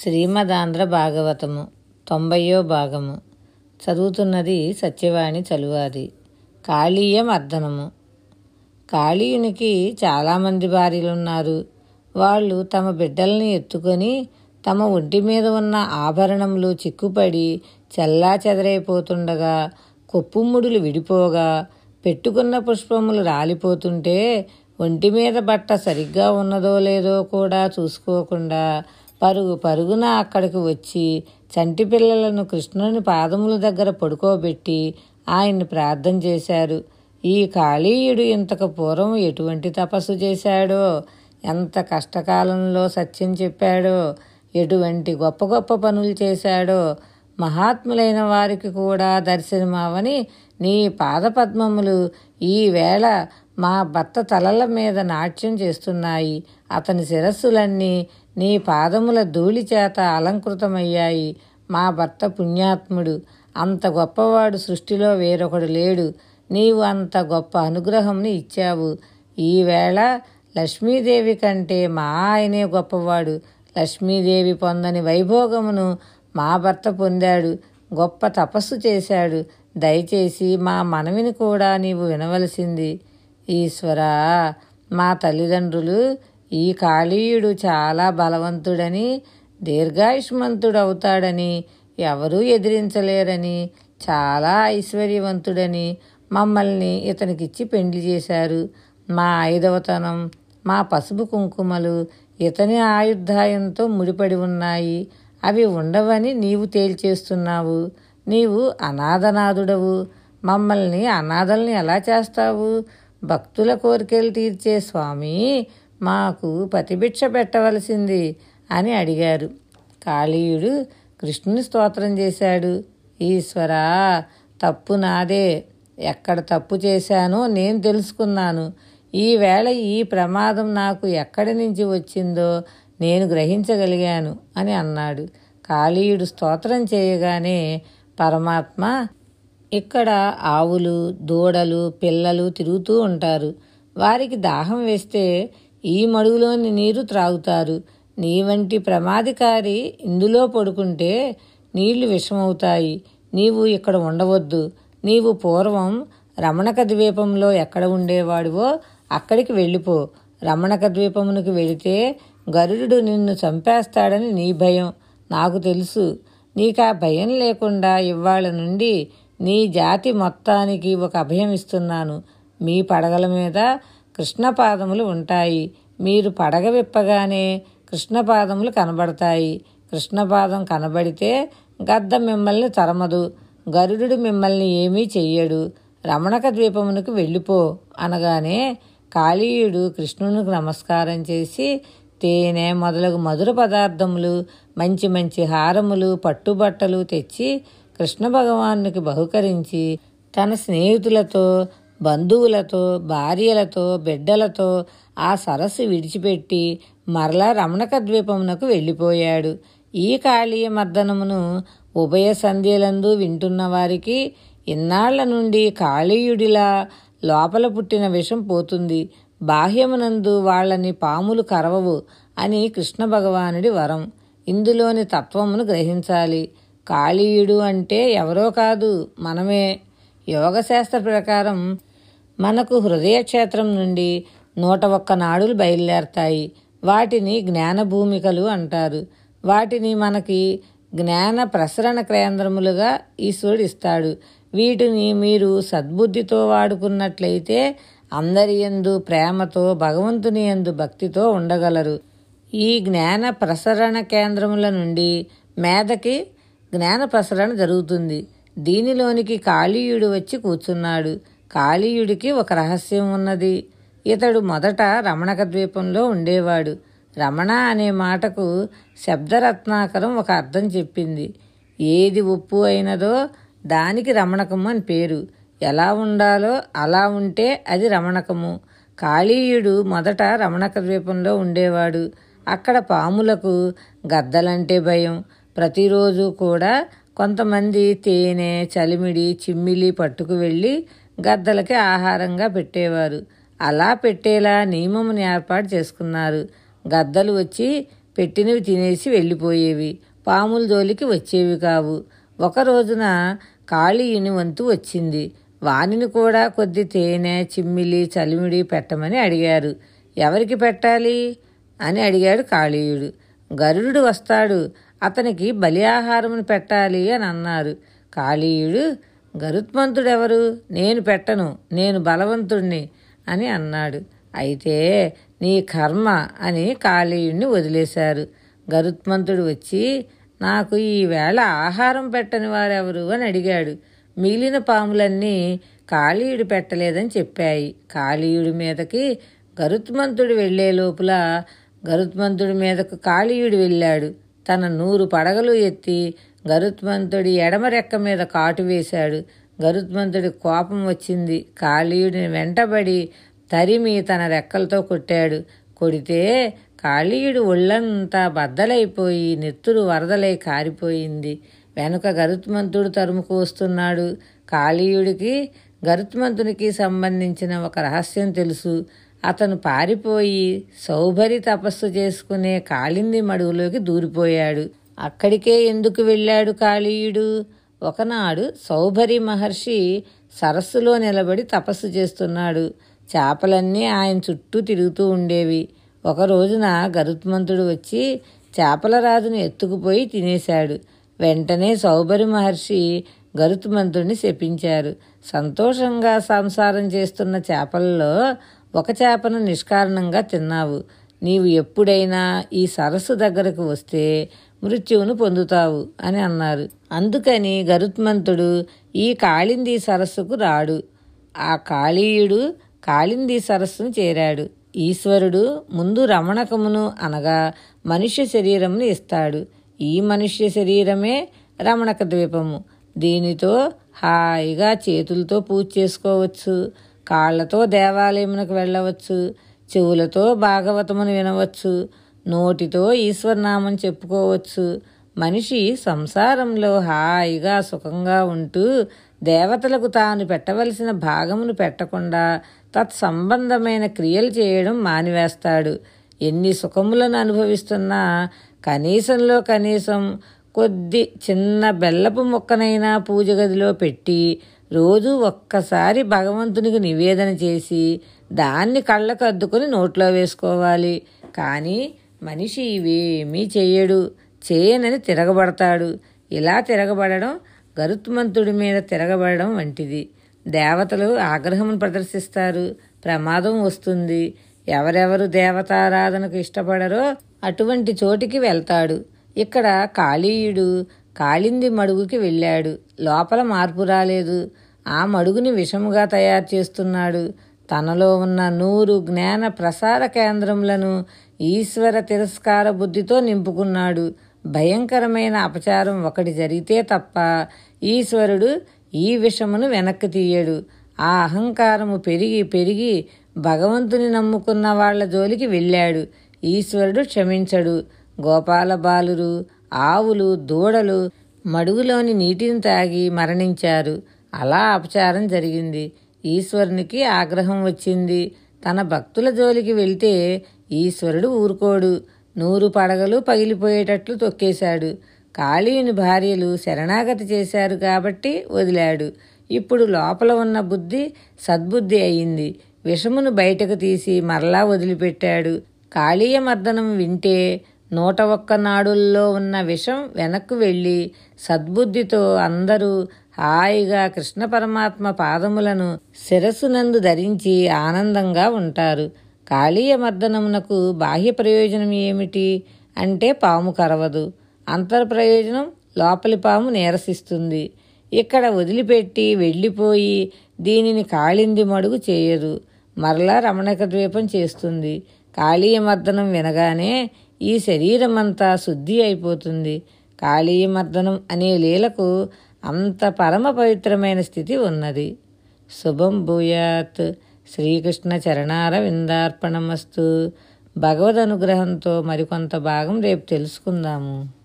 శ్రీమదాంధ్ర భాగవతము తొంభయో భాగము. చదువుతున్నది సత్యవాణి చలువాది. కాళీయ మర్దనము కాళీయునికి చాలామంది భార్యలున్నారు. వాళ్ళు తమ బిడ్డల్ని ఎత్తుకొని తమ ఒంటి మీద ఉన్న ఆభరణములు చిక్కుపడి చల్లా చెదరైపోతుండగా కొప్పుముడులు విడిపోగా పెట్టుకున్న పుష్పములు రాలిపోతుంటే ఒంటి మీద బట్ట సరిగ్గా ఉన్నదో లేదో కూడా చూసుకోకుండా పరుగు పరుగున అక్కడికి వచ్చి చంటి పిల్లలను కృష్ణుని పాదముల దగ్గర పడుకోబెట్టి ఆయన్ని ప్రార్థన చేశారు. ఈ కాళీయుడు ఇంతకు పూర్వం ఎటువంటి తపస్సు చేశాడో? ఎంత కష్టకాలంలో సత్యం చెప్పాడో? ఎటువంటి గొప్ప గొప్ప పనులు చేశాడో? మహాత్ములైన వారికి కూడా దర్శనమావని నీ పాదపద్మములు ఈవేళ మా భర్త తలల మీద నాట్యం చేస్తున్నాయి. అతని శిరస్సులన్నీ నీ పాదముల ధూళి చేత అలంకృతమయ్యాయి మా భర్త పుణ్యాత్ముడు. అంత గొప్పవాడు సృష్టిలో వేరొకడు లేడు. నీవు అంత గొప్ప అనుగ్రహంని ఇచ్చావు. ఈవేళ లక్ష్మీదేవి కంటే మా ఆయనే గొప్పవాడు. లక్ష్మీదేవి పొందని వైభోగమును మా భర్త పొందాడు. గొప్ప తపస్సు చేశాడు. దయచేసి మా మనవిని కూడా నీవు వినవలసింది. ఈశ్వరా మా తల్లిదండ్రులు ఈ కాళీయుడు చాలా బలవంతుడని దీర్ఘాయుష్మంతుడవుతాడని ఎవరూ ఎదిరించలేరని చాలా ఐశ్వర్యవంతుడని మమ్మల్ని ఇతనికిచ్చి పెండ్లి చేశారు. మా ఐదవతనం మా పసుపు కుంకుమలు ఇతని ఆయుద్ధాయంతో ముడిపడి ఉన్నాయి. అవి ఉండవని నీవు తేల్చేస్తున్నావు. నీవు అనాథనాథుడవు. మమ్మల్ని అనాథల్ని ఎలా చేస్తావు? భక్తుల కోరికలు తీర్చే స్వామి మాకు పతిభిక్ష పెట్టవలసింది అని అడిగారు. కాళీయుడు కృష్ణుని స్తోత్రం చేశాడు. ఈశ్వరా తప్పు నాదే. ఎక్కడ తప్పు చేశానో నేను తెలుసుకున్నాను. ఈవేళ ఈ ప్రమాదం నాకు ఎక్కడి నుంచి వచ్చిందో నేను గ్రహించగలిగాను అని అన్నాడు. కాళీయుడు స్తోత్రం చేయగానే పరమాత్మ ఇక్కడ ఆవులు దూడలు పిల్లలు తిరుగుతూ ఉంటారు. వారికి దాహం వేస్తే ఈ మడుగులోని నీరు త్రాగుతారు. నీ వంటి ప్రమాదకారి ఇందులో పడుకుంటే నీళ్ళు విషమవుతాయి. నీవు ఇక్కడ ఉండవద్దు. నీవు పూర్వం రమణక ద్వీపంలో ఎక్కడ ఉండేవాడివో అక్కడికి వెళ్ళిపో. రమణక ద్వీపమునకు వెళితే గరుడు నిన్ను చంపేస్తాడని నీ భయం. నాకు తెలుసు. నీకు ఆ భయం లేకుండా ఇవాళ నుండి నీ జాతి మొత్తానికి ఒక అభయం ఇస్తున్నాను. మీ పడగల మీద కృష్ణపాదములు ఉంటాయి. మీరు పడగ విప్పగానే కృష్ణపాదములు కనబడతాయి. కృష్ణపాదం కనబడితే గద్ద మిమ్మల్ని తరమదు. గరుడు మిమ్మల్ని ఏమీ చెయ్యడు. రమణక ద్వీపమునకు వెళ్ళిపో అనగానే కాళీయుడు కృష్ణునికి నమస్కారం చేసి తేనె మొదలగు మధుర పదార్థములు మంచి మంచి హారములు పట్టుబట్టలు తెచ్చి కృష్ణ భగవానునికి బహుకరించి తన స్నేహితులతో బంధువులతో భార్యలతో బిడ్డలతో ఆ సరస్సు విడిచిపెట్టి మరలా రమణక ద్వీపమునకు వెళ్ళిపోయాడు. ఈ కాళీయ మర్దనమును ఉభయ సంధ్యలందు వింటున్న వారికి ఇన్నాళ్ళ నుండి కాళీయుడిలా లోపల పుట్టిన విషం పోతుంది. బాహ్యమునందు వాళ్ళని పాములు కరవవు అని కృష్ణ భగవానుడి వరం. ఇందులోని తత్వమును గ్రహించాలి. కాళీయుడు అంటే ఎవరో కాదు మనమే. యోగశాస్త్ర ప్రకారం మనకు హృదయక్షేత్రం నుండి నూట ఒక్క నాడులు బయలుదేరతాయి. వాటిని జ్ఞానభూమికలు అంటారు. వాటిని మనకి జ్ఞాన ప్రసరణ కేంద్రములుగా ఈశ్వరుడు ఇస్తాడు. వీటిని మీరు సద్బుద్ధితో వాడుకున్నట్లయితే అందరి ఎందు ప్రేమతో భగవంతుని ఎందు భక్తితో ఉండగలరు. ఈ జ్ఞాన ప్రసరణ కేంద్రముల నుండి మేధకి జ్ఞాన ప్రసరణ జరుగుతుంది. దీనిలోనికి కాళీయుడు వచ్చి కూర్చున్నాడు. కాళీయుడికి ఒక రహస్యం ఉన్నది. ఇతడు మొదట రమణక ద్వీపంలో ఉండేవాడు. రమణ అనే మాటకు శబ్దరత్నాకరం ఒక అర్థం చెప్పింది. ఏది ఉప్పు అయినదో దానికి రమణకము అని పేరు. ఎలా ఉండాలో అలా ఉంటే అది రమణకము. కాళీయుడు మొదట రమణక ద్వీపంలో ఉండేవాడు. అక్కడ పాములకు గద్దలంటే భయం. ప్రతిరోజు కూడా కొంతమంది తేనె చలిమిడి చిమ్మిలి పట్టుకు వెళ్ళి గద్దలకి ఆహారంగా పెట్టేవారు. అలా పెట్టేలా నియమముని ఏర్పాటు చేసుకున్నారు. గద్దలు వచ్చి పెట్టినవి తినేసి వెళ్ళిపోయేవి. పాముల జోలికి వచ్చేవి కావు. ఒక రోజున కాళీయుని వంతు వచ్చింది. వానిని కూడా కొద్ది తేనె చిమ్మిలి చలిమిడి పెట్టమని అడిగారు. ఎవరికి పెట్టాలి? అని అడిగాడు కాళీయుడు. గరుడు వస్తాడు. అతనికి బలి ఆహారమును పెట్టాలి అని అన్నారు. కాళీయుడు గరుత్మంతుడెవరు? నేను పెట్టను నేను బలవంతుణ్ణి అని అన్నాడు. అయితే నీ కర్మ అని కాళీయుణ్ణి వదిలేశారు. గరుత్మంతుడు వచ్చి నాకు ఈవేళ ఆహారం పెట్టని వారెవరు అని అడిగాడు. మిగిలిన పాములన్నీ కాళీయుడు పెట్టలేదని చెప్పాయి. కాళీయుడి మీదకి గరుత్మంతుడు వెళ్ళే లోపల గరుత్మంతుడి మీదకు కాళీయుడు వెళ్ళాడు. తన నూరు పడగలు ఎత్తి గరుత్మంతుడి ఎడమ రెక్క మీద కాటు వేశాడు. గరుత్మంతుడి కోపం వచ్చింది. కాళీయుడిని వెంటబడి తరిమి తన రెక్కలతో కొట్టాడు. కొడితే కాళీయుడు ఒళ్ళంతా బద్దలైపోయి నెత్తురు వరదలై కారిపోయింది. వెనుక గరుత్మంతుడు తరుముకు వస్తున్నాడు. కాళీయుడికి గరుత్మంతునికి సంబంధించిన ఒక రహస్యం తెలుసు. అతను పారిపోయి సౌభరి తపస్సు చేసుకునే కాళింది మడుగులోకి దూరిపోయాడు. అక్కడికే ఎందుకు వెళ్ళాడు కాళీయుడు? ఒకనాడు సౌభరి మహర్షి సరస్సులో నిలబడి తపస్సు చేస్తున్నాడు. చేపలన్నీ ఆయన చుట్టూ తిరుగుతూ ఉండేవి. ఒక రోజున గరుత్మంతుడు వచ్చి చేపల రాజును ఎత్తుకుపోయి తినేశాడు. వెంటనే సౌభరి మహర్షి గరుత్మంతుడిని శపించారు. సంతోషంగా సంసారం చేస్తున్న చేపల్లో ఒక చేపను నిష్కారణంగా తిన్నావు. నీవు ఎప్పుడైనా ఈ సరస్సు దగ్గరకు వస్తే మృత్యువును పొందుతావు అని అన్నారు. అందుకని గరుత్మంతుడు ఈ కాళింది సరస్సుకు రాడు. ఆ కాళీయుడు కాళింది సరస్సును చేరాడు. ఈశ్వరుడు ముందు రమణకమును అనగా మనుష్య శరీరమును ఇస్తాడు. ఈ మనుష్య శరీరమే రమణక ద్వీపము. దీనితో హాయిగా చేతులతో పూజ చేసుకోవచ్చు. కాళ్ళతో దేవాలయమునకు వెళ్ళవచ్చు. చెవులతో భాగవతమును వినవచ్చు నోటితో ఈశ్వరనామం చెప్పుకోవచ్చు. మనిషి సంసారంలో హాయిగా సుఖంగా ఉంటూ దేవతలకు తాను పెట్టవలసిన భాగమును పెట్టకుండా తత్సంబంధమైన క్రియలు చేయడం మానివేస్తాడు. ఎన్ని సుఖములను అనుభవిస్తున్నా కనీసంలో కనీసం కొద్ది చిన్న బెల్లపు మొక్కనైనా పూజ గదిలో పెట్టి రోజు ఒక్కసారి భగవంతునికి నివేదన చేసి దాన్ని కళ్ళకు అద్దుకొని నోట్లో వేసుకోవాలి. కానీ మనిషి ఇవేమీ చెయ్యడు. చేయనని తిరగబడతాడు. ఇలా తిరగబడడం గరుత్మంతుడి మీద తిరగబడడం వంటిది. దేవతలు ఆగ్రహం ప్రదర్శిస్తారు. ప్రమాదం వస్తుంది. ఎవరెవరు దేవతారాధనకు ఇష్టపడరో అటువంటి చోటికి వెళ్తాడు. ఇక్కడ కాళీయుడు కాళింది మడుగుకి వెళ్ళాడు. లోపల మార్పు రాలేదు. ఆ మడుగుని విషముగా తయారు చేస్తున్నాడు. తనలో ఉన్న నూరు జ్ఞాన ప్రసార కేంద్రములను ఈశ్వర తిరస్కార బుద్ధితో నింపుకున్నాడు. భయంకరమైన అపచారం ఒకటి జరిగితే తప్ప ఈశ్వరుడు ఈ విషమును వెనక్కి తీయడు. ఆ అహంకారము పెరిగి పెరిగి భగవంతుని నమ్ముకున్న వాళ్ళ జోలికి వెళ్ళాడు. ఈశ్వరుడు క్షమించడు. గోపాల బాలురు ఆవులు దూడలు మడుగులోని నీటిని తాగి మరణించారు. అలా అపచారం జరిగింది. ఈశ్వరునికి ఆగ్రహం వచ్చింది. తన భక్తుల జోలికి వెళ్తే ఈశ్వరుడు ఊరుకోడు. నూరు పడగలు పగిలిపోయేటట్లు తొక్కేశాడు. కాళీయుని భార్యలు శరణాగతి చేశారు కాబట్టి వదిలాడు. ఇప్పుడు లోపల ఉన్న బుద్ధి సద్బుద్ధి అయింది. విషమును బయటకు తీసి మరలా వదిలిపెట్టాడు. కాళీయ మర్దనం వింటే నూట ఒక్క నాడుల్లో ఉన్న విషం వెనక్కు వెళ్ళి సద్బుద్ధితో అందరూ హాయిగా కృష్ణ పరమాత్మ పాదములను శిరస్సునందు ధరించి ఆనందంగా ఉంటారు. కాళీయ మర్దనమునకు బాహ్య ప్రయోజనం ఏమిటి? అంటే పాము కరవదు. అంతర్ ప్రయోజనం లోపలి పాము నీరసిస్తుంది. ఇక్కడ వదిలిపెట్టి వెళ్ళిపోయి దీనిని కాళింది మడుగు చేయదు. మరలా రమణక ద్వీపం చేస్తుంది. కాళీయ మర్దనం వినగానే ఈ శరీరమంతా శుద్ధి అయిపోతుంది. కాళీయ మర్దనం అనే లీలకు అంత పరమ పవిత్రమైన స్థితి ఉన్నది. శుభం భూయాత్. శ్రీకృష్ణ చరణార విందార్పణమస్తు భగవద్ అనుగ్రహంతో మరికొంత భాగం రేపు తెలుసుకుందాము.